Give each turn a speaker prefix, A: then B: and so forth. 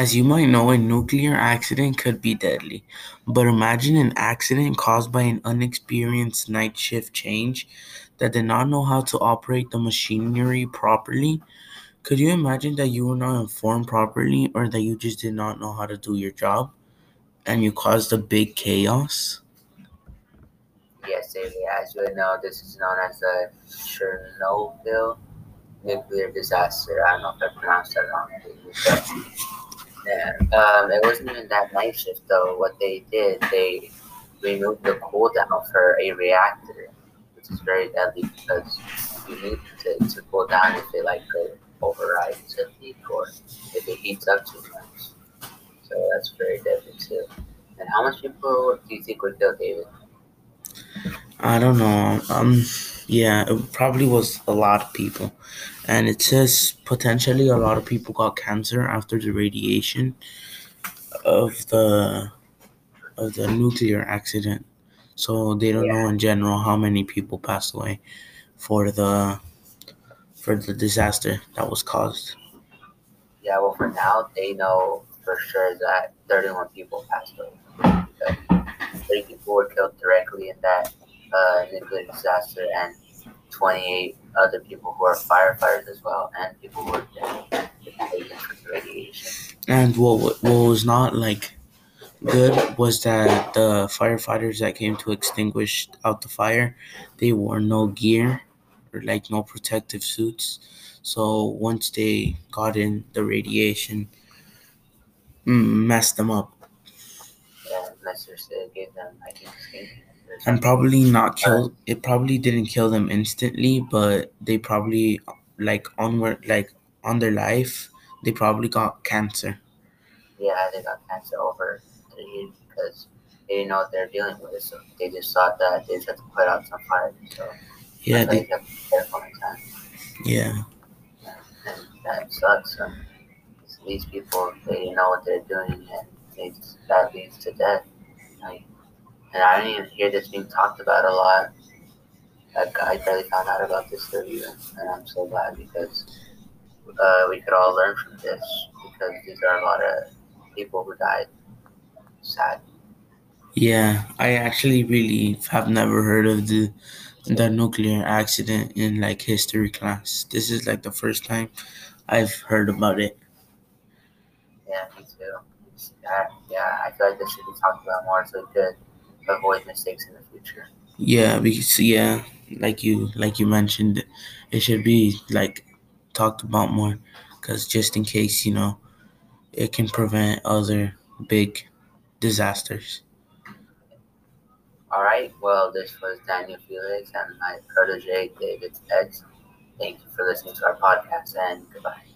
A: As you might know, a nuclear accident could be deadly. But imagine an accident caused by an unexperienced night shift change that did not know how to operate the machinery properly. Could you imagine that you were not informed properly or that you just did not know how to do your job and you caused a big chaos?
B: Yes, David, as you know, this is known as the Chernobyl nuclear disaster. I don't know if I pronounced that wrong. Yeah, um, it wasn't even that night shift though. What they did, they removed the cool down for a reactor, which is very deadly because you need to, to cool down if it like could override to heat or if it heats up too much. So that's very deadly too. And how much people do you think were killed, David?
A: I don't know. Um, yeah, it probably was a lot of people, and it says potentially a lot of people got cancer after the radiation of the of the nuclear accident. So they don't know in general how many people passed away for the for the disaster that was caused.
B: Yeah, well, for now they know for sure that 31 people passed away. 30 people were killed directly in that uh, nuclear disaster, and 28 other people who are firefighters as well, and people who are dead radiation.
A: And what what was not like good was that the firefighters that came to extinguish out the fire, they wore no gear or like no protective suits. So once they got in, the radiation messed them up.
B: Yeah, gave them, I think,
A: and probably not kill it probably didn't kill them instantly but they probably like onward like on their life they probably got cancer.
B: Yeah they got cancer over the years because they didn't know what they're dealing with so they just thought that they just had to put out some fire so
A: yeah they,
B: have to be careful
A: yeah.
B: yeah. And that sucks so these people they didn't know what they're doing and they that leads to death. Like and I didn't even hear this being talked about a lot. Like, I barely found out about this review, and I'm so glad because uh, we could all learn from this because these are a lot of people who died. Sad.
A: Yeah, I actually really have never heard of the the nuclear accident in like history class. This is like the first time I've heard about it.
B: Yeah, me too. Yeah, yeah, I feel like this should be talked about more so good avoid mistakes in the future.
A: Yeah, because yeah, like you like you mentioned, it should be like talked about more, because just in case you know, it can prevent other big disasters.
B: All right. Well, this was Daniel Felix and my protege David Eds. Thank you for listening to our podcast and goodbye.